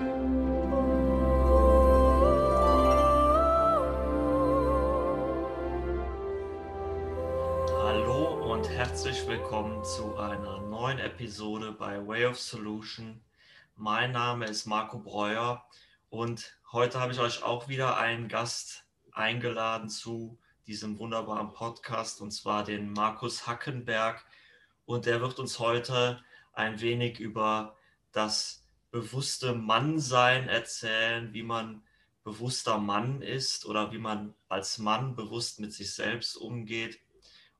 Hallo und herzlich willkommen zu einer neuen Episode bei Way of Solution. Mein Name ist Marco Breuer und heute habe ich euch auch wieder einen Gast eingeladen zu diesem wunderbaren Podcast und zwar den Markus Hackenberg und der wird uns heute ein wenig über das bewusste Mannsein erzählen, wie man bewusster Mann ist oder wie man als Mann bewusst mit sich selbst umgeht.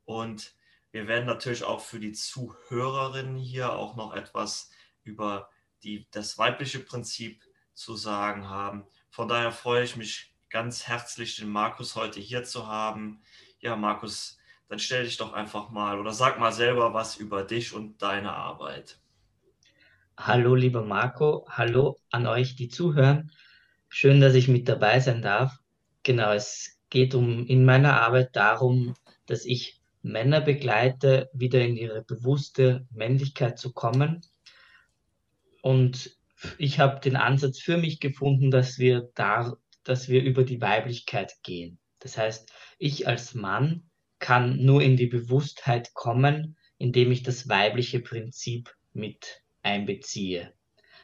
Und wir werden natürlich auch für die Zuhörerinnen hier auch noch etwas über die, das weibliche Prinzip zu sagen haben. Von daher freue ich mich ganz herzlich, den Markus heute hier zu haben. Ja, Markus, dann stell dich doch einfach mal oder sag mal selber was über dich und deine Arbeit. Hallo, lieber Marco. Hallo an euch, die zuhören. Schön, dass ich mit dabei sein darf. Genau, es geht um in meiner Arbeit darum, dass ich Männer begleite, wieder in ihre bewusste Männlichkeit zu kommen. Und ich habe den Ansatz für mich gefunden, dass wir da, dass wir über die Weiblichkeit gehen. Das heißt, ich als Mann kann nur in die Bewusstheit kommen, indem ich das weibliche Prinzip mit einbeziehe.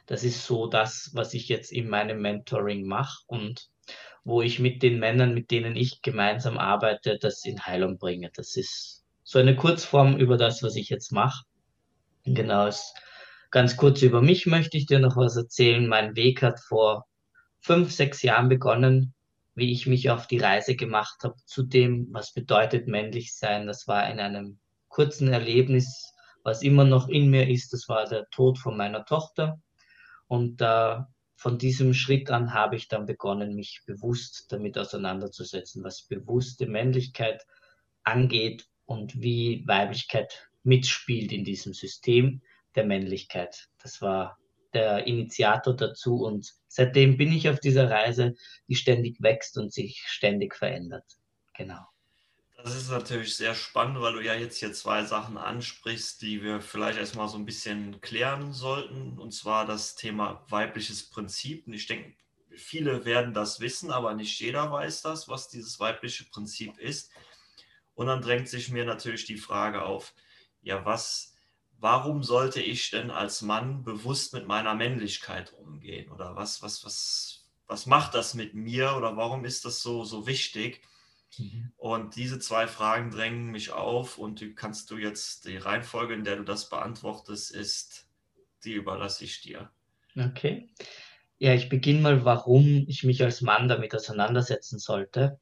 Das ist so das, was ich jetzt in meinem Mentoring mache und wo ich mit den Männern, mit denen ich gemeinsam arbeite, das in Heilung bringe. Das ist so eine Kurzform über das, was ich jetzt mache. Genau, ganz kurz über mich möchte ich dir noch was erzählen. Mein Weg hat vor fünf, sechs Jahren begonnen wie ich mich auf die Reise gemacht habe zu dem, was bedeutet männlich sein. Das war in einem kurzen Erlebnis, was immer noch in mir ist. Das war der Tod von meiner Tochter. Und äh, von diesem Schritt an habe ich dann begonnen, mich bewusst damit auseinanderzusetzen, was bewusste Männlichkeit angeht und wie Weiblichkeit mitspielt in diesem System der Männlichkeit. Das war der Initiator dazu und seitdem bin ich auf dieser Reise, die ständig wächst und sich ständig verändert. Genau. Das ist natürlich sehr spannend, weil du ja jetzt hier zwei Sachen ansprichst, die wir vielleicht erstmal so ein bisschen klären sollten. Und zwar das Thema weibliches Prinzip. Und ich denke, viele werden das wissen, aber nicht jeder weiß das, was dieses weibliche Prinzip ist. Und dann drängt sich mir natürlich die Frage auf, ja, was warum sollte ich denn als Mann bewusst mit meiner Männlichkeit umgehen? Oder was, was, was, was macht das mit mir? Oder warum ist das so, so wichtig? Mhm. Und diese zwei Fragen drängen mich auf und die kannst du jetzt, die Reihenfolge, in der du das beantwortest, ist, die überlasse ich dir. Okay. Ja, ich beginne mal, warum ich mich als Mann damit auseinandersetzen sollte.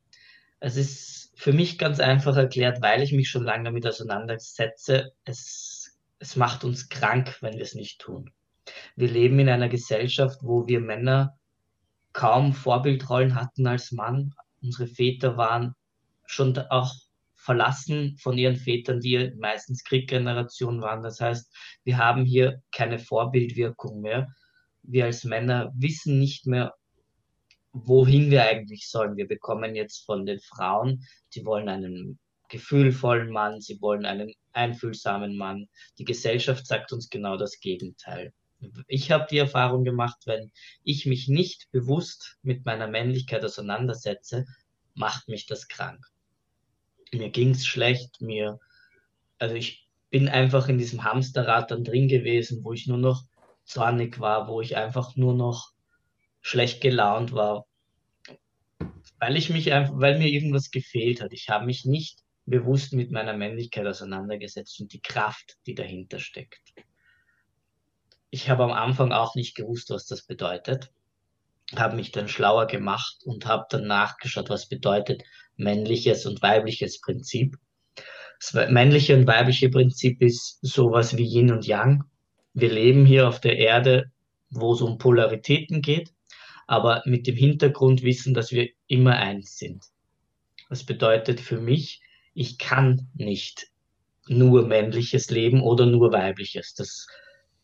Es ist für mich ganz einfach erklärt, weil ich mich schon lange damit auseinandersetze. Es es macht uns krank, wenn wir es nicht tun. Wir leben in einer Gesellschaft, wo wir Männer kaum Vorbildrollen hatten als Mann. Unsere Väter waren schon auch verlassen von ihren Vätern, die meistens Krieggenerationen waren. Das heißt, wir haben hier keine Vorbildwirkung mehr. Wir als Männer wissen nicht mehr, wohin wir eigentlich sollen. Wir bekommen jetzt von den Frauen, die wollen einen gefühlvollen Mann, sie wollen einen einfühlsamen Mann. Die Gesellschaft sagt uns genau das Gegenteil. Ich habe die Erfahrung gemacht, wenn ich mich nicht bewusst mit meiner Männlichkeit auseinandersetze, macht mich das krank. Mir ging es schlecht, mir, also ich bin einfach in diesem Hamsterrad dann drin gewesen, wo ich nur noch zornig war, wo ich einfach nur noch schlecht gelaunt war, weil ich mich einfach, weil mir irgendwas gefehlt hat. Ich habe mich nicht bewusst mit meiner Männlichkeit auseinandergesetzt und die Kraft, die dahinter steckt. Ich habe am Anfang auch nicht gewusst, was das bedeutet, habe mich dann schlauer gemacht und habe dann nachgeschaut, was bedeutet männliches und weibliches Prinzip. Das männliche und weibliche Prinzip ist sowas wie Yin und Yang. Wir leben hier auf der Erde, wo es um Polaritäten geht, aber mit dem Hintergrund wissen, dass wir immer eins sind. Das bedeutet für mich, ich kann nicht nur männliches leben oder nur weibliches. Das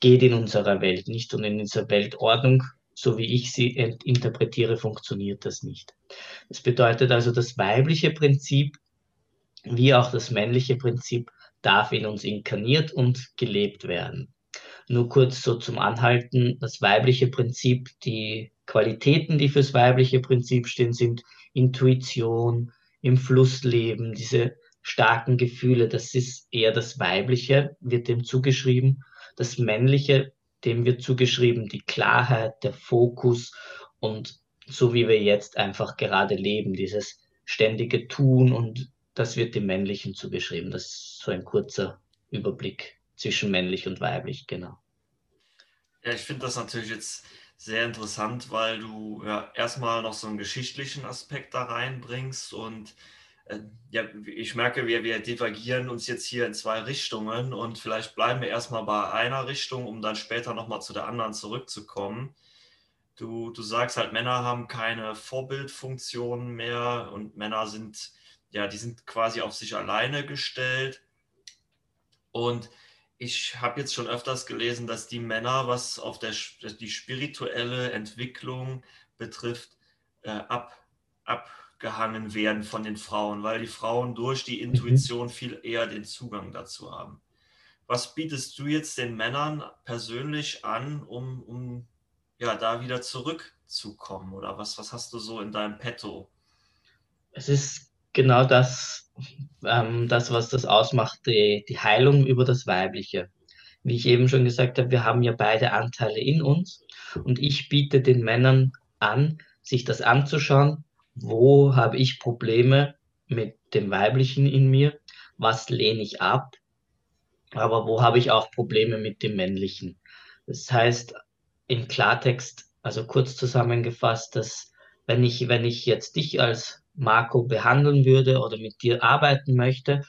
geht in unserer Welt nicht und in dieser Weltordnung, so wie ich sie interpretiere, funktioniert das nicht. Das bedeutet also, das weibliche Prinzip wie auch das männliche Prinzip darf in uns inkarniert und gelebt werden. nur kurz so zum Anhalten, das weibliche Prinzip, die Qualitäten, die fürs weibliche Prinzip stehen, sind Intuition, im Fluss leben, diese starken Gefühle, das ist eher das Weibliche, wird dem zugeschrieben. Das Männliche, dem wird zugeschrieben die Klarheit, der Fokus und so wie wir jetzt einfach gerade leben, dieses ständige Tun und das wird dem Männlichen zugeschrieben. Das ist so ein kurzer Überblick zwischen männlich und weiblich, genau. Ja, ich finde das natürlich jetzt sehr interessant, weil du ja erstmal noch so einen geschichtlichen Aspekt da reinbringst und ja, ich merke, wir, wir divergieren uns jetzt hier in zwei Richtungen und vielleicht bleiben wir erstmal bei einer Richtung, um dann später nochmal zu der anderen zurückzukommen. Du, du sagst halt, Männer haben keine Vorbildfunktion mehr und Männer sind, ja, die sind quasi auf sich alleine gestellt. Und ich habe jetzt schon öfters gelesen, dass die Männer, was auf der, die spirituelle Entwicklung betrifft, äh, ab, abgehangen werden von den Frauen, weil die Frauen durch die mhm. Intuition viel eher den Zugang dazu haben. Was bietest du jetzt den Männern persönlich an, um, um ja, da wieder zurückzukommen? Oder was, was hast du so in deinem Petto? Es ist genau das, ähm, das, was das ausmacht, die, die Heilung über das Weibliche. Wie ich eben schon gesagt habe, wir haben ja beide Anteile in uns und ich biete den Männern an, sich das anzuschauen, wo habe ich Probleme mit dem Weiblichen in mir, was lehne ich ab, aber wo habe ich auch Probleme mit dem Männlichen. Das heißt, im Klartext, also kurz zusammengefasst, dass wenn ich, wenn ich jetzt dich als Marco behandeln würde oder mit dir arbeiten möchte,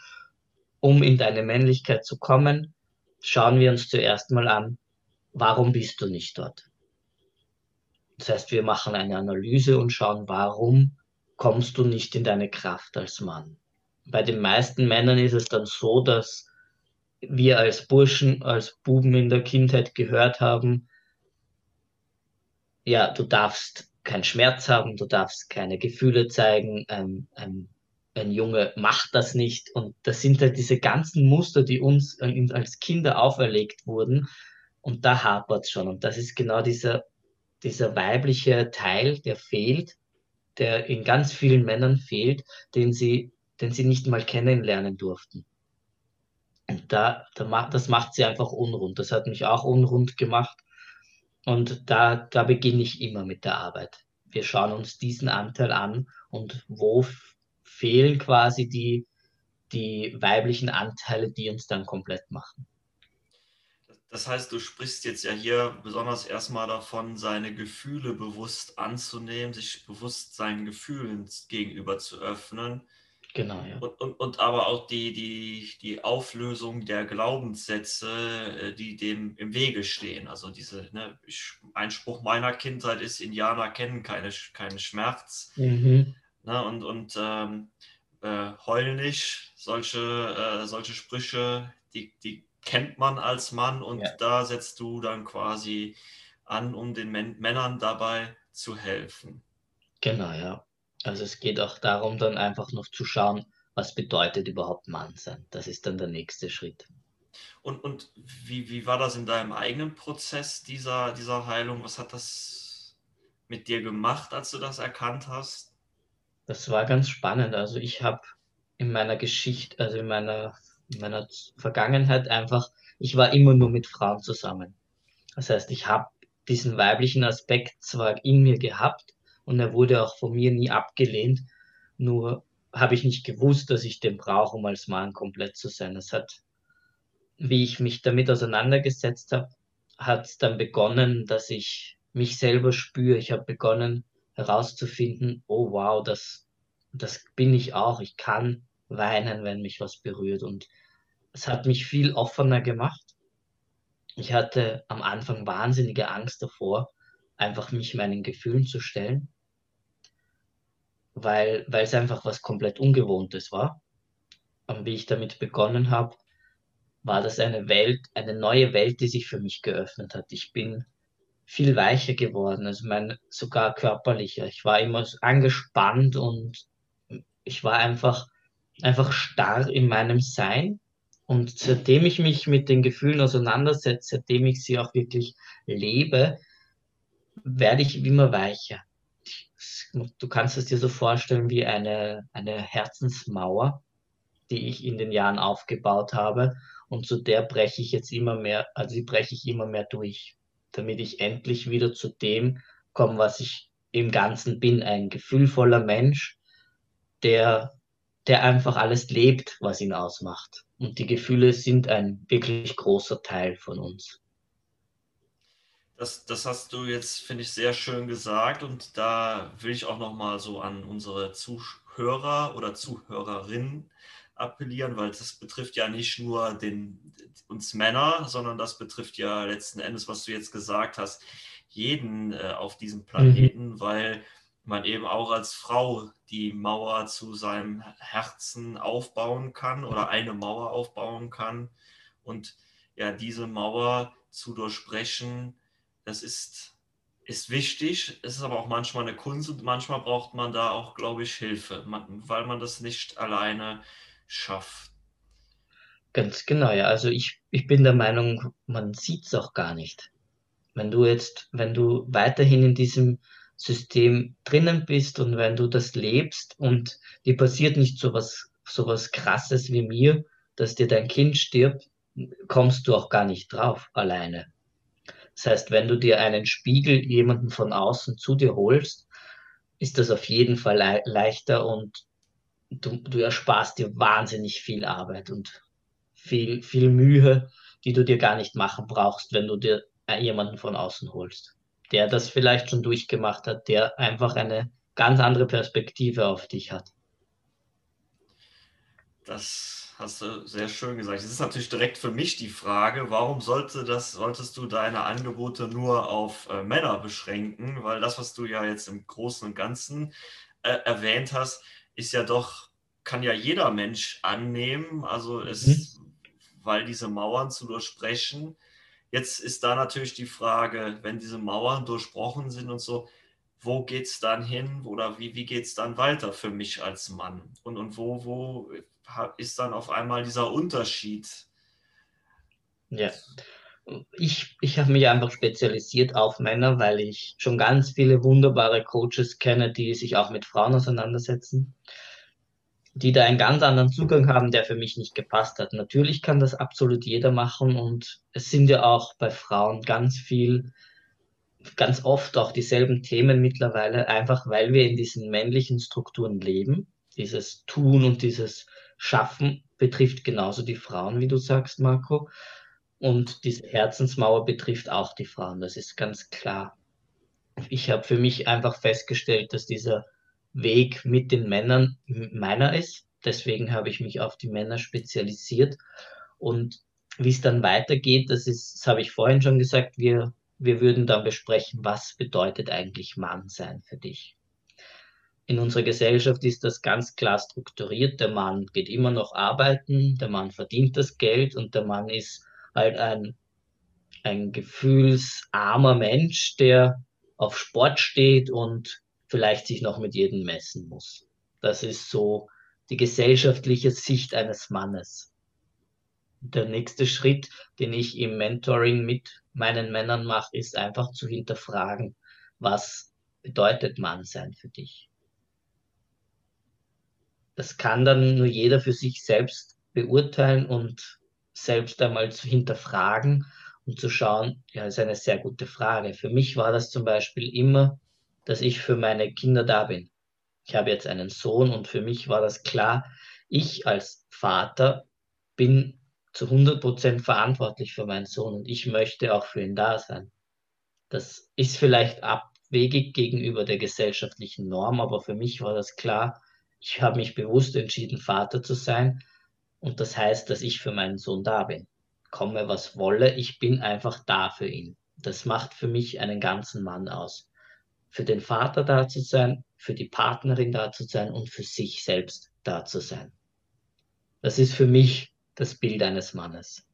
um in deine Männlichkeit zu kommen, schauen wir uns zuerst mal an, warum bist du nicht dort? Das heißt, wir machen eine Analyse und schauen, warum kommst du nicht in deine Kraft als Mann. Bei den meisten Männern ist es dann so, dass wir als Burschen, als Buben in der Kindheit gehört haben, ja, du darfst keinen Schmerz haben, du darfst keine Gefühle zeigen, ein, ein, ein Junge macht das nicht. Und das sind halt diese ganzen Muster, die uns als Kinder auferlegt wurden. Und da hapert es schon. Und das ist genau dieser, dieser weibliche Teil, der fehlt, der in ganz vielen Männern fehlt, den sie, den sie nicht mal kennenlernen durften. Und da, da, das macht sie einfach unrund. Das hat mich auch unrund gemacht. Und da, da beginne ich immer mit der Arbeit. Wir schauen uns diesen Anteil an und wo fehlen quasi die, die weiblichen Anteile, die uns dann komplett machen. Das heißt, du sprichst jetzt ja hier besonders erstmal davon, seine Gefühle bewusst anzunehmen, sich bewusst seinen Gefühlen gegenüber zu öffnen Genau, ja. Und, und, und aber auch die, die, die Auflösung der Glaubenssätze, äh, die dem im Wege stehen. Also diese, ne, ein Spruch meiner Kindheit ist, Indianer kennen keine, keinen Schmerz. Mhm. Ne, und und ähm, äh, heul nicht, solche, äh, solche Sprüche, die, die kennt man als Mann und ja. da setzt du dann quasi an, um den Män Männern dabei zu helfen. Genau, ja. Also es geht auch darum, dann einfach noch zu schauen, was bedeutet überhaupt Mann sein. Das ist dann der nächste Schritt. Und, und wie, wie war das in deinem eigenen Prozess dieser, dieser Heilung? Was hat das mit dir gemacht, als du das erkannt hast? Das war ganz spannend. Also ich habe in meiner Geschichte, also in meiner, in meiner Vergangenheit einfach, ich war immer nur mit Frauen zusammen. Das heißt, ich habe diesen weiblichen Aspekt zwar in mir gehabt, und er wurde auch von mir nie abgelehnt. Nur habe ich nicht gewusst, dass ich den brauche, um als Mann komplett zu sein. Es hat, wie ich mich damit auseinandergesetzt habe, hat es dann begonnen, dass ich mich selber spüre. Ich habe begonnen herauszufinden, oh wow, das, das bin ich auch. Ich kann weinen, wenn mich was berührt. Und es hat mich viel offener gemacht. Ich hatte am Anfang wahnsinnige Angst davor, einfach mich meinen Gefühlen zu stellen, weil, weil es einfach was komplett Ungewohntes war. Und wie ich damit begonnen habe, war das eine Welt, eine neue Welt, die sich für mich geöffnet hat. Ich bin viel weicher geworden, also mein, sogar körperlicher. Ich war immer angespannt und ich war einfach, einfach starr in meinem Sein Und seitdem ich mich mit den Gefühlen auseinandersetze, seitdem ich sie auch wirklich lebe, werde ich immer weicher. Du kannst es dir so vorstellen wie eine, eine Herzensmauer, die ich in den Jahren aufgebaut habe. Und zu der breche ich jetzt immer mehr, also die breche ich immer mehr durch, damit ich endlich wieder zu dem komme, was ich im Ganzen bin. Ein gefühlvoller Mensch, der, der einfach alles lebt, was ihn ausmacht. Und die Gefühle sind ein wirklich großer Teil von uns. Das, das hast du jetzt, finde ich, sehr schön gesagt. Und da will ich auch noch mal so an unsere Zuhörer oder Zuhörerinnen appellieren, weil das betrifft ja nicht nur den, uns Männer, sondern das betrifft ja letzten Endes, was du jetzt gesagt hast, jeden äh, auf diesem Planeten, mhm. weil man eben auch als Frau die Mauer zu seinem Herzen aufbauen kann oder eine Mauer aufbauen kann. Und ja, diese Mauer zu durchbrechen, das ist, ist wichtig. Es ist aber auch manchmal eine Kunst und manchmal braucht man da auch, glaube ich, Hilfe, weil man das nicht alleine schafft. Ganz genau, ja. Also ich, ich bin der Meinung, man sieht es auch gar nicht. Wenn du jetzt, wenn du weiterhin in diesem System drinnen bist und wenn du das lebst und dir passiert nicht so was, so was krasses wie mir, dass dir dein Kind stirbt, kommst du auch gar nicht drauf alleine. Das heißt, wenn du dir einen Spiegel jemanden von außen zu dir holst, ist das auf jeden Fall le leichter und du, du ersparst dir wahnsinnig viel Arbeit und viel, viel Mühe, die du dir gar nicht machen brauchst, wenn du dir jemanden von außen holst der das vielleicht schon durchgemacht hat, der einfach eine ganz andere Perspektive auf dich hat. Das hast du sehr schön gesagt. Es ist natürlich direkt für mich die Frage, warum sollte das, solltest du deine Angebote nur auf äh, Männer beschränken? Weil das, was du ja jetzt im Großen und Ganzen äh, erwähnt hast, ist ja doch, kann ja jeder Mensch annehmen. Also es, mhm. weil diese Mauern zu durchbrechen, Jetzt ist da natürlich die Frage, wenn diese Mauern durchbrochen sind und so, wo geht es dann hin oder wie, wie geht es dann weiter für mich als Mann? Und, und wo, wo ist dann auf einmal dieser Unterschied? Ja, ich, ich habe mich einfach spezialisiert auf Männer, weil ich schon ganz viele wunderbare Coaches kenne, die sich auch mit Frauen auseinandersetzen die da einen ganz anderen Zugang haben, der für mich nicht gepasst hat. Natürlich kann das absolut jeder machen und es sind ja auch bei Frauen ganz viel, ganz oft auch dieselben Themen mittlerweile, einfach weil wir in diesen männlichen Strukturen leben. Dieses Tun und dieses Schaffen betrifft genauso die Frauen, wie du sagst, Marco. Und diese Herzensmauer betrifft auch die Frauen, das ist ganz klar. Ich habe für mich einfach festgestellt, dass dieser Weg mit den Männern meiner ist. Deswegen habe ich mich auf die Männer spezialisiert. Und wie es dann weitergeht, das ist, das habe ich vorhin schon gesagt, wir, wir würden dann besprechen, was bedeutet eigentlich Mann sein für dich. In unserer Gesellschaft ist das ganz klar strukturiert. Der Mann geht immer noch arbeiten, der Mann verdient das Geld und der Mann ist halt ein, ein gefühlsarmer Mensch, der auf Sport steht und vielleicht sich noch mit jedem messen muss. Das ist so die gesellschaftliche Sicht eines Mannes. Der nächste Schritt, den ich im Mentoring mit meinen Männern mache, ist einfach zu hinterfragen, was bedeutet Mann sein für dich? Das kann dann nur jeder für sich selbst beurteilen und selbst einmal zu hinterfragen und zu schauen, ja, ist eine sehr gute Frage. Für mich war das zum Beispiel immer dass ich für meine Kinder da bin. Ich habe jetzt einen Sohn und für mich war das klar, ich als Vater bin zu 100 Prozent verantwortlich für meinen Sohn und ich möchte auch für ihn da sein. Das ist vielleicht abwegig gegenüber der gesellschaftlichen Norm, aber für mich war das klar, ich habe mich bewusst entschieden, Vater zu sein und das heißt, dass ich für meinen Sohn da bin. Komme, was wolle, ich bin einfach da für ihn. Das macht für mich einen ganzen Mann aus für den Vater da zu sein, für die Partnerin da zu sein und für sich selbst da zu sein. Das ist für mich das Bild eines Mannes.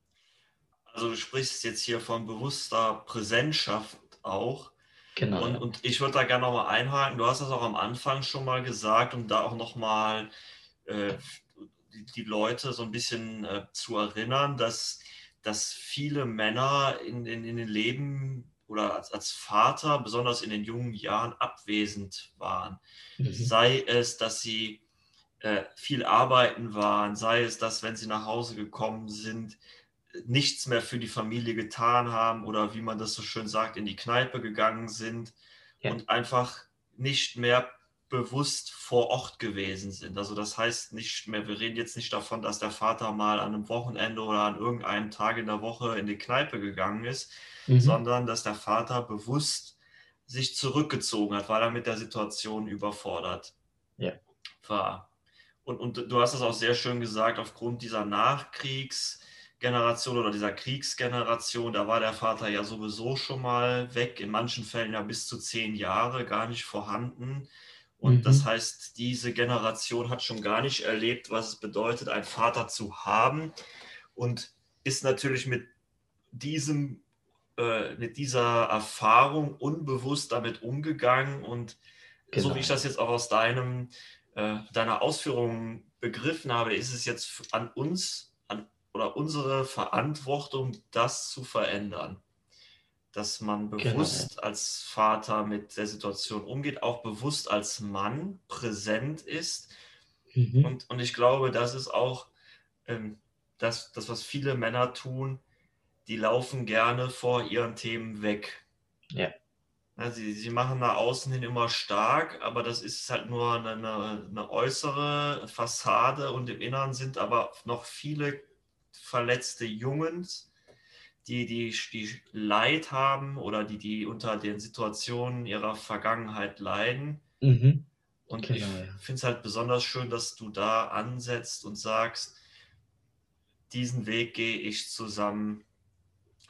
Also du sprichst jetzt hier von bewusster Präsentschaft auch. Genau. Und, und ich würde da gerne nochmal einhaken. Du hast das auch am Anfang schon mal gesagt und da auch nochmal äh, die, die Leute so ein bisschen äh, zu erinnern, dass, dass viele Männer in, in, in den Leben oder als, als Vater, besonders in den jungen Jahren, abwesend waren. Mhm. Sei es, dass sie äh, viel arbeiten waren, sei es, dass, wenn sie nach Hause gekommen sind, nichts mehr für die Familie getan haben oder wie man das so schön sagt, in die Kneipe gegangen sind ja. und einfach nicht mehr bewusst vor Ort gewesen sind. Also das heißt nicht mehr, wir reden jetzt nicht davon, dass der Vater mal an einem Wochenende oder an irgendeinem Tag in der Woche in die Kneipe gegangen ist, mhm. sondern dass der Vater bewusst sich zurückgezogen hat, weil er mit der Situation überfordert ja. war. Und, und du hast es auch sehr schön gesagt, aufgrund dieser Nachkriegs- Generation oder dieser Kriegsgeneration, da war der Vater ja sowieso schon mal weg, in manchen Fällen ja bis zu zehn Jahre gar nicht vorhanden. Und mhm. das heißt, diese Generation hat schon gar nicht erlebt, was es bedeutet, einen Vater zu haben und ist natürlich mit diesem, äh, mit dieser Erfahrung unbewusst damit umgegangen. Und genau. so wie ich das jetzt auch aus deinem, äh, deiner Ausführung begriffen habe, ist es jetzt an uns oder unsere Verantwortung, das zu verändern. Dass man genau, bewusst genau. als Vater mit der Situation umgeht, auch bewusst als Mann präsent ist. Mhm. Und, und ich glaube, das ist auch ähm, das, das, was viele Männer tun, die laufen gerne vor ihren Themen weg. Ja. ja sie, sie machen nach außen hin immer stark, aber das ist halt nur eine, eine äußere Fassade und im Inneren sind aber noch viele verletzte Jungs, die, die, die Leid haben oder die, die unter den Situationen ihrer Vergangenheit leiden. Mhm. Und genau, ich finde es halt besonders schön, dass du da ansetzt und sagst, diesen Weg gehe ich zusammen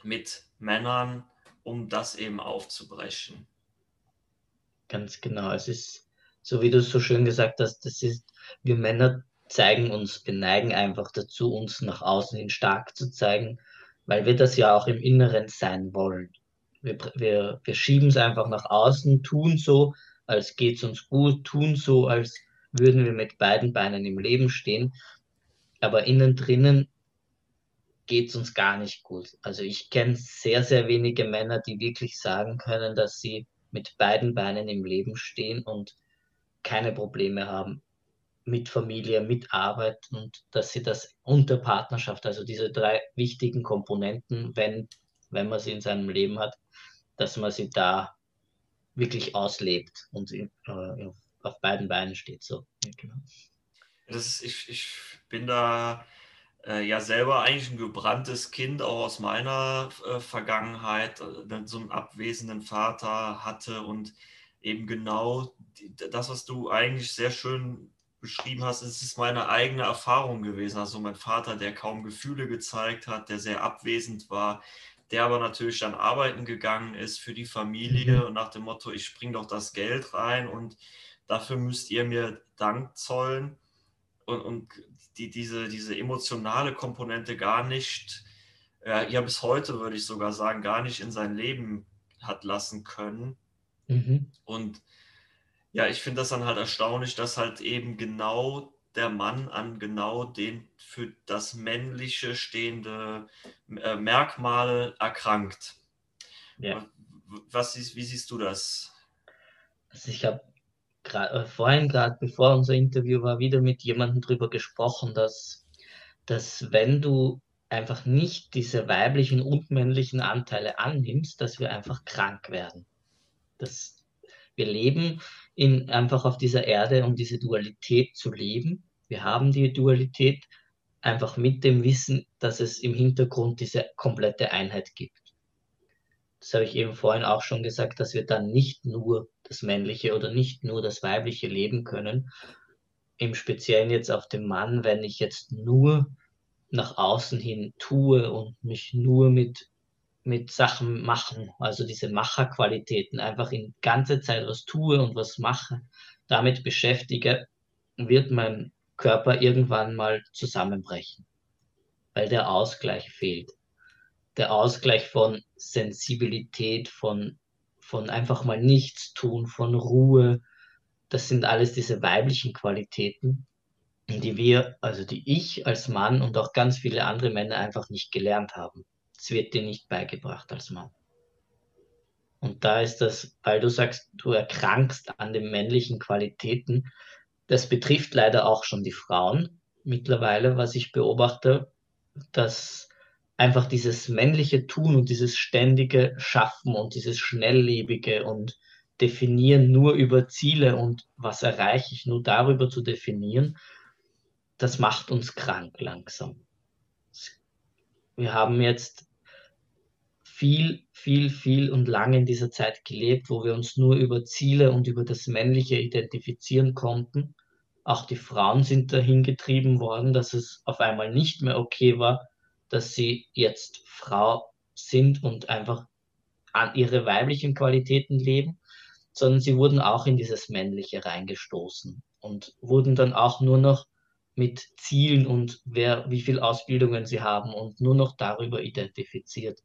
mit Männern, um das eben aufzubrechen. Ganz genau. Es ist, so wie du es so schön gesagt hast, das ist, wir Männer zeigen uns, wir neigen einfach dazu, uns nach außen hin stark zu zeigen, weil wir das ja auch im Inneren sein wollen. Wir, wir, wir schieben es einfach nach außen, tun so, als geht es uns gut, tun so, als würden wir mit beiden Beinen im Leben stehen. Aber innen drinnen geht es uns gar nicht gut. Also ich kenne sehr, sehr wenige Männer, die wirklich sagen können, dass sie mit beiden Beinen im Leben stehen und keine Probleme haben mit Familie, mit Arbeit und dass sie das unter Partnerschaft, also diese drei wichtigen Komponenten, wenn, wenn man sie in seinem Leben hat, dass man sie da wirklich auslebt und äh, auf beiden Beinen steht. So. Ja, genau. das ich, ich bin da äh, ja selber eigentlich ein gebranntes Kind, auch aus meiner äh, Vergangenheit, äh, so einen abwesenden Vater hatte und eben genau die, das, was du eigentlich sehr schön beschrieben hast, es ist meine eigene Erfahrung gewesen. Also mein Vater, der kaum Gefühle gezeigt hat, der sehr abwesend war, der aber natürlich dann arbeiten gegangen ist für die Familie mhm. und nach dem Motto, ich bringe doch das Geld rein und dafür müsst ihr mir Dank zollen und, und die, diese, diese emotionale Komponente gar nicht, ja bis heute würde ich sogar sagen, gar nicht in sein Leben hat lassen können. Mhm. Und ja, ich finde das dann halt erstaunlich, dass halt eben genau der Mann an genau den für das Männliche stehende äh, Merkmal erkrankt. Ja. Was, wie siehst du das? Also ich habe äh, vorhin gerade, bevor unser Interview war, wieder mit jemandem darüber gesprochen, dass, dass wenn du einfach nicht diese weiblichen und männlichen Anteile annimmst, dass wir einfach krank werden. Das, wir leben in, einfach auf dieser Erde, um diese Dualität zu leben. Wir haben die Dualität einfach mit dem Wissen, dass es im Hintergrund diese komplette Einheit gibt. Das habe ich eben vorhin auch schon gesagt, dass wir dann nicht nur das männliche oder nicht nur das weibliche leben können. Im Speziellen jetzt auf dem Mann, wenn ich jetzt nur nach außen hin tue und mich nur mit mit Sachen machen, also diese Macherqualitäten, einfach in ganze Zeit was tue und was mache, damit beschäftige, wird mein Körper irgendwann mal zusammenbrechen, weil der Ausgleich fehlt. Der Ausgleich von Sensibilität, von, von einfach mal nichts tun, von Ruhe, das sind alles diese weiblichen Qualitäten. die wir, also die ich als Mann und auch ganz viele andere Männer einfach nicht gelernt haben. Es wird dir nicht beigebracht als Mann. Und da ist das, weil du sagst, du erkrankst an den männlichen Qualitäten, das betrifft leider auch schon die Frauen mittlerweile, was ich beobachte, dass einfach dieses männliche Tun und dieses ständige Schaffen und dieses schnelllebige und definieren nur über Ziele und was erreiche ich nur darüber zu definieren, das macht uns krank langsam. Wir haben jetzt viel, viel, viel und lange in dieser Zeit gelebt, wo wir uns nur über Ziele und über das Männliche identifizieren konnten. Auch die Frauen sind dahin getrieben worden, dass es auf einmal nicht mehr okay war, dass sie jetzt Frau sind und einfach an ihre weiblichen Qualitäten leben, sondern sie wurden auch in dieses Männliche reingestoßen und wurden dann auch nur noch mit Zielen und wer, wie viel Ausbildungen sie haben und nur noch darüber identifiziert.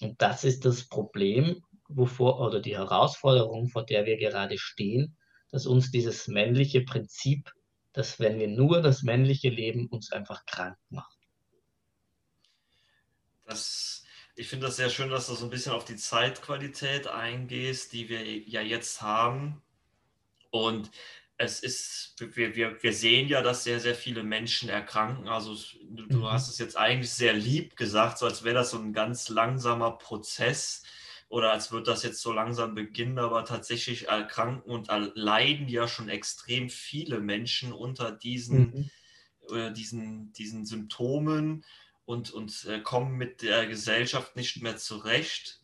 Und das ist das Problem, wovor, oder die Herausforderung, vor der wir gerade stehen, dass uns dieses männliche Prinzip, dass wenn wir nur das männliche leben, uns einfach krank macht. Das, ich finde das sehr schön, dass du so ein bisschen auf die Zeitqualität eingehst, die wir ja jetzt haben. Und es ist, wir, wir, wir sehen ja, dass sehr, sehr viele Menschen erkranken. Also du, du mhm. hast es jetzt eigentlich sehr lieb gesagt, so als wäre das so ein ganz langsamer Prozess oder als würde das jetzt so langsam beginnen, aber tatsächlich erkranken und leiden ja schon extrem viele Menschen unter diesen, mhm. äh, diesen, diesen Symptomen und, und äh, kommen mit der Gesellschaft nicht mehr zurecht.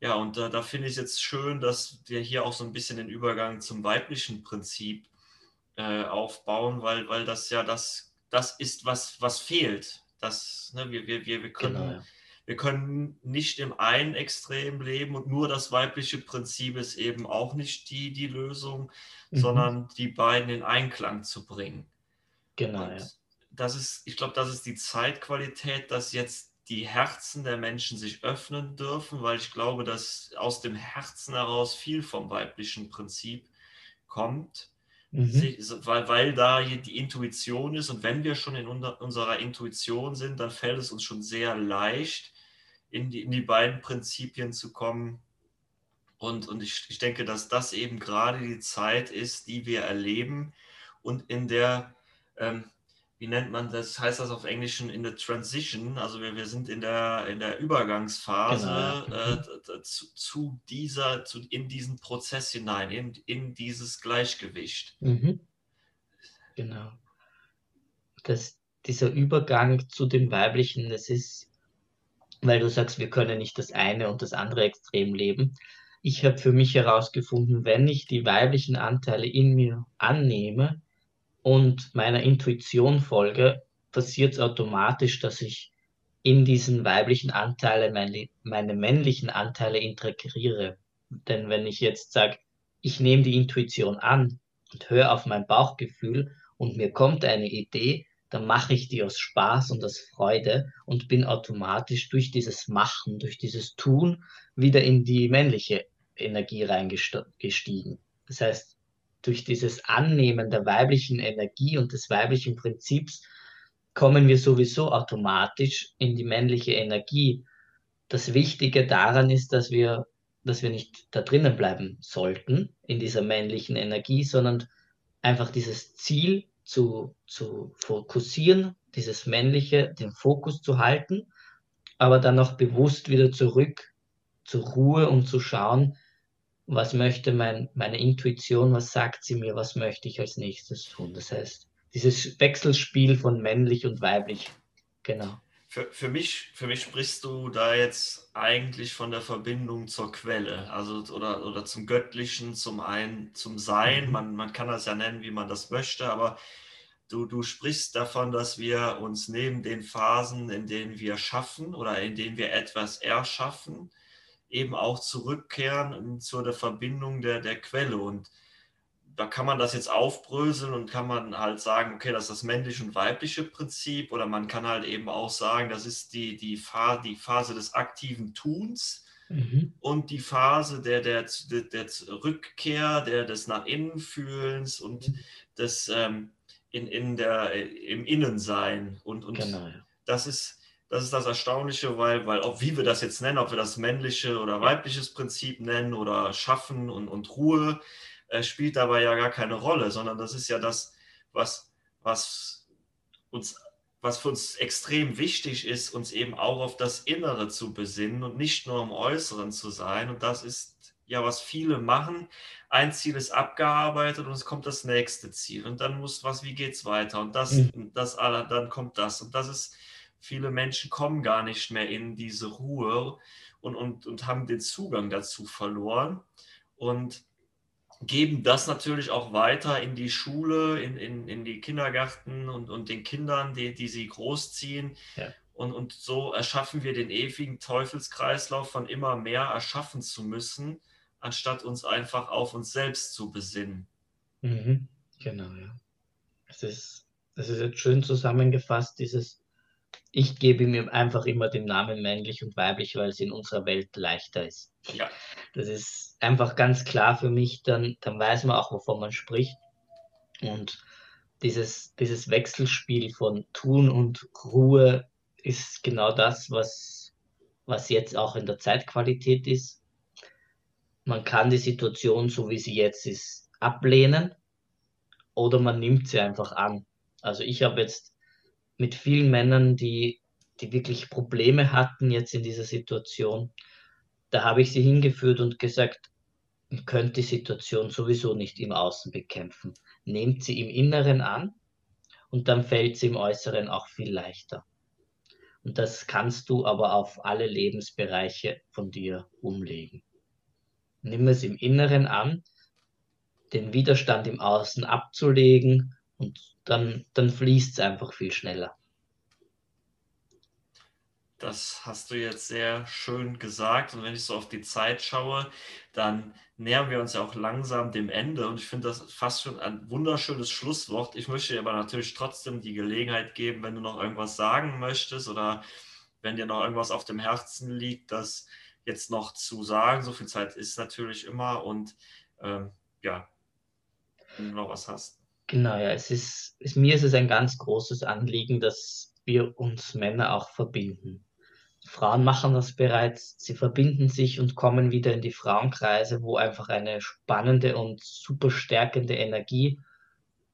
Ja, und da, da finde ich es jetzt schön, dass wir hier auch so ein bisschen den Übergang zum weiblichen Prinzip äh, aufbauen, weil, weil das ja das, das ist, was, was fehlt. Das, ne, wir, wir, wir, wir, können, genau, wir können nicht im einen Extrem leben und nur das weibliche Prinzip ist eben auch nicht die, die Lösung, mhm. sondern die beiden in Einklang zu bringen. Genau. ja. Das ist, ich glaube, das ist die Zeitqualität, dass jetzt die Herzen der Menschen sich öffnen dürfen, weil ich glaube, dass aus dem Herzen heraus viel vom weiblichen Prinzip kommt. Mhm. weil, weil da die Intuition ist und wenn wir schon in unserer Intuition sind, dann fällt es uns schon sehr leicht, in die, in die beiden Prinzipien zu kommen. Und, und ich, ich denke, dass das eben gerade die Zeit ist, die wir erleben und in der ähm, wie nennt man das, heißt das auf Englisch in der Transition, also wir, wir sind in der, in der Übergangsphase genau. äh, zu, zu, dieser, zu, in diesen Prozess hinein, in, in dieses Gleichgewicht. Mhm. Genau. Das, dieser Übergang zu dem Weiblichen, das ist, weil du sagst, wir können nicht das eine und das andere Extrem leben. Ich habe für mich herausgefunden, wenn ich die weiblichen Anteile in mir annehme, und meiner Intuition folge, passiert es automatisch, dass ich in diesen weiblichen Anteile meine, meine männlichen Anteile integriere. Denn wenn ich jetzt sage, ich nehme die Intuition an und höre auf mein Bauchgefühl und mir kommt eine Idee, dann mache ich die aus Spaß und aus Freude und bin automatisch durch dieses Machen, durch dieses Tun wieder in die männliche Energie reingestiegen. Das heißt, durch dieses Annehmen der weiblichen Energie und des weiblichen Prinzips kommen wir sowieso automatisch in die männliche Energie. Das Wichtige daran ist, dass wir, dass wir nicht da drinnen bleiben sollten, in dieser männlichen Energie, sondern einfach dieses Ziel zu, zu fokussieren, dieses männliche, den Fokus zu halten, aber dann auch bewusst wieder zurück zur Ruhe und zu schauen, was möchte mein, meine Intuition, was sagt sie mir, was möchte ich als nächstes tun. Das heißt, dieses Wechselspiel von männlich und weiblich, genau. Für, für, mich, für mich sprichst du da jetzt eigentlich von der Verbindung zur Quelle, also oder, oder zum Göttlichen, zum einen, zum Sein. Mhm. Man, man kann das ja nennen, wie man das möchte, aber du, du sprichst davon, dass wir uns neben den Phasen, in denen wir schaffen oder in denen wir etwas erschaffen, eben auch zurückkehren zu der Verbindung der, der Quelle. Und da kann man das jetzt aufbröseln und kann man halt sagen, okay, das ist das männliche und weibliche Prinzip. Oder man kann halt eben auch sagen, das ist die, die, Phase, die Phase des aktiven Tuns mhm. und die Phase der, der, der, der Rückkehr, der, des nach innen fühlens und mhm. des ähm, in, in der, im Innensein. Und, und genau, das, ist, das ist das Erstaunliche, weil, weil auch wie wir das jetzt nennen, ob wir das männliche oder weibliches Prinzip nennen oder Schaffen und, und Ruhe, äh, spielt dabei ja gar keine Rolle, sondern das ist ja das, was, was uns was für uns extrem wichtig ist, uns eben auch auf das Innere zu besinnen und nicht nur im Äußeren zu sein. Und das ist ja, was viele machen. Ein Ziel ist abgearbeitet und es kommt das nächste Ziel. Und dann muss was, wie geht es weiter? Und das, mhm. das, dann kommt das. Und das ist, viele Menschen kommen gar nicht mehr in diese Ruhe und, und, und haben den Zugang dazu verloren. Und geben das natürlich auch weiter in die Schule, in, in, in die Kindergärten und, und den Kindern, die, die sie großziehen. Ja. Und, und so erschaffen wir den ewigen Teufelskreislauf von immer mehr erschaffen zu müssen, anstatt uns einfach auf uns selbst zu besinnen. Mhm. Genau, ja. Das ist, das ist jetzt schön zusammengefasst, dieses ich gebe mir einfach immer den Namen männlich und weiblich, weil es in unserer Welt leichter ist. Ja. Das ist einfach ganz klar für mich, dann, dann weiß man auch, wovon man spricht. Und dieses, dieses Wechselspiel von Tun und Ruhe ist genau das, was, was jetzt auch in der Zeitqualität ist. Man kann die Situation, so wie sie jetzt ist, ablehnen oder man nimmt sie einfach an. Also ich habe jetzt mit vielen Männern, die, die wirklich Probleme hatten jetzt in dieser Situation, da habe ich sie hingeführt und gesagt, ihr könnt die Situation sowieso nicht im Außen bekämpfen. Nehmt sie im Inneren an und dann fällt sie im Äußeren auch viel leichter. Und das kannst du aber auf alle Lebensbereiche von dir umlegen. Nimm es im Inneren an, den Widerstand im Außen abzulegen und dann, dann fließt es einfach viel schneller. Das hast du jetzt sehr schön gesagt. Und wenn ich so auf die Zeit schaue, dann nähern wir uns ja auch langsam dem Ende. Und ich finde das fast schon ein wunderschönes Schlusswort. Ich möchte dir aber natürlich trotzdem die Gelegenheit geben, wenn du noch irgendwas sagen möchtest oder wenn dir noch irgendwas auf dem Herzen liegt, das jetzt noch zu sagen. So viel Zeit ist natürlich immer. Und ähm, ja, wenn du noch was hast. Genau, ja, es ist, es, mir ist es ein ganz großes Anliegen, dass wir uns Männer auch verbinden. Frauen machen das bereits, sie verbinden sich und kommen wieder in die Frauenkreise, wo einfach eine spannende und super stärkende Energie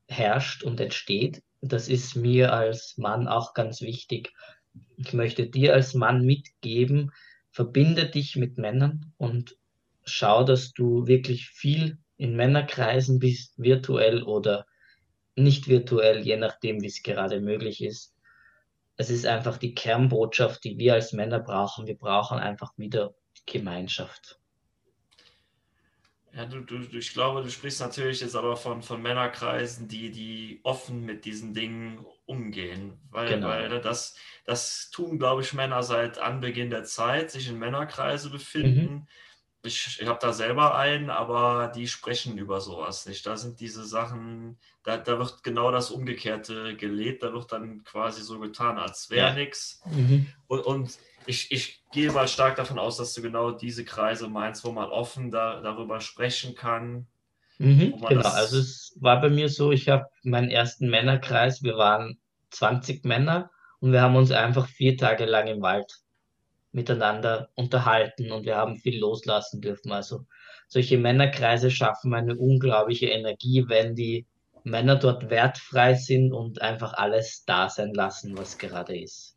herrscht und entsteht. Das ist mir als Mann auch ganz wichtig. Ich möchte dir als Mann mitgeben, verbinde dich mit Männern und schau, dass du wirklich viel in Männerkreisen bist, virtuell oder nicht virtuell, je nachdem, wie es gerade möglich ist es ist einfach die Kernbotschaft, die wir als Männer brauchen. Wir brauchen einfach wieder Gemeinschaft. Ja, du, du, ich glaube, du sprichst natürlich jetzt aber von, von Männerkreisen, die, die offen mit diesen Dingen umgehen. Weil, genau. weil das, das tun, glaube ich, Männer seit Anbeginn der Zeit, sich in Männerkreise befinden. Mhm ich, ich habe da selber einen, aber die sprechen über sowas nicht. Da sind diese Sachen, da, da wird genau das Umgekehrte gelebt, da wird dann quasi so getan, als wäre ja. nichts. Mhm. Und, und ich, ich gehe mal stark davon aus, dass du genau diese Kreise meinst, wo man offen da, darüber sprechen kann. Mhm, genau, also es war bei mir so, ich habe meinen ersten Männerkreis, wir waren 20 Männer und wir haben uns einfach vier Tage lang im Wald miteinander unterhalten und wir haben viel loslassen dürfen. Also solche Männerkreise schaffen eine unglaubliche Energie, wenn die Männer dort wertfrei sind und einfach alles da sein lassen, was gerade ist.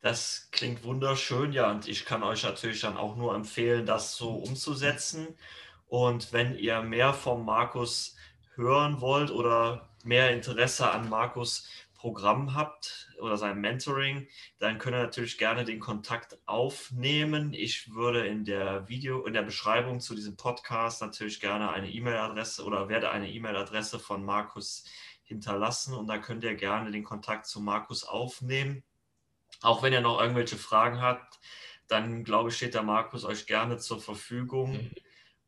Das klingt wunderschön, ja, und ich kann euch natürlich dann auch nur empfehlen, das so umzusetzen. Und wenn ihr mehr vom Markus hören wollt oder mehr Interesse an Markus Programm habt oder sein Mentoring, dann könnt ihr natürlich gerne den Kontakt aufnehmen. Ich würde in der Video, in der Beschreibung zu diesem Podcast natürlich gerne eine E-Mail-Adresse oder werde eine E-Mail-Adresse von Markus hinterlassen und da könnt ihr gerne den Kontakt zu Markus aufnehmen. Auch wenn ihr noch irgendwelche Fragen habt, dann glaube ich, steht der Markus euch gerne zur Verfügung. Mhm.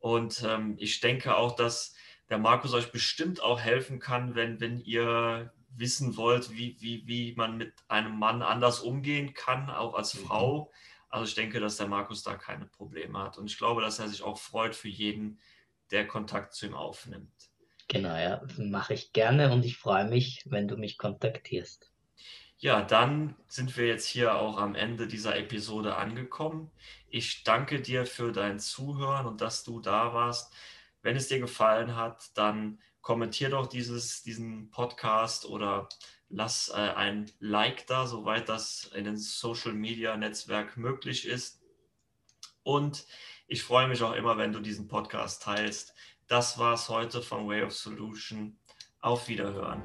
Und ähm, ich denke auch, dass der Markus euch bestimmt auch helfen kann, wenn, wenn ihr wissen wollt, wie, wie, wie man mit einem Mann anders umgehen kann, auch als mhm. Frau. Also ich denke, dass der Markus da keine Probleme hat. Und ich glaube, dass er sich auch freut für jeden, der Kontakt zu ihm aufnimmt. Genau, ja, mache ich gerne und ich freue mich, wenn du mich kontaktierst. Ja, dann sind wir jetzt hier auch am Ende dieser Episode angekommen. Ich danke dir für dein Zuhören und dass du da warst. Wenn es dir gefallen hat, dann kommentier doch dieses, diesen Podcast oder lass äh, ein Like da, soweit das in den Social Media Netzwerk möglich ist. Und ich freue mich auch immer, wenn du diesen Podcast teilst. Das war es heute von Way of Solution. Auf Wiederhören.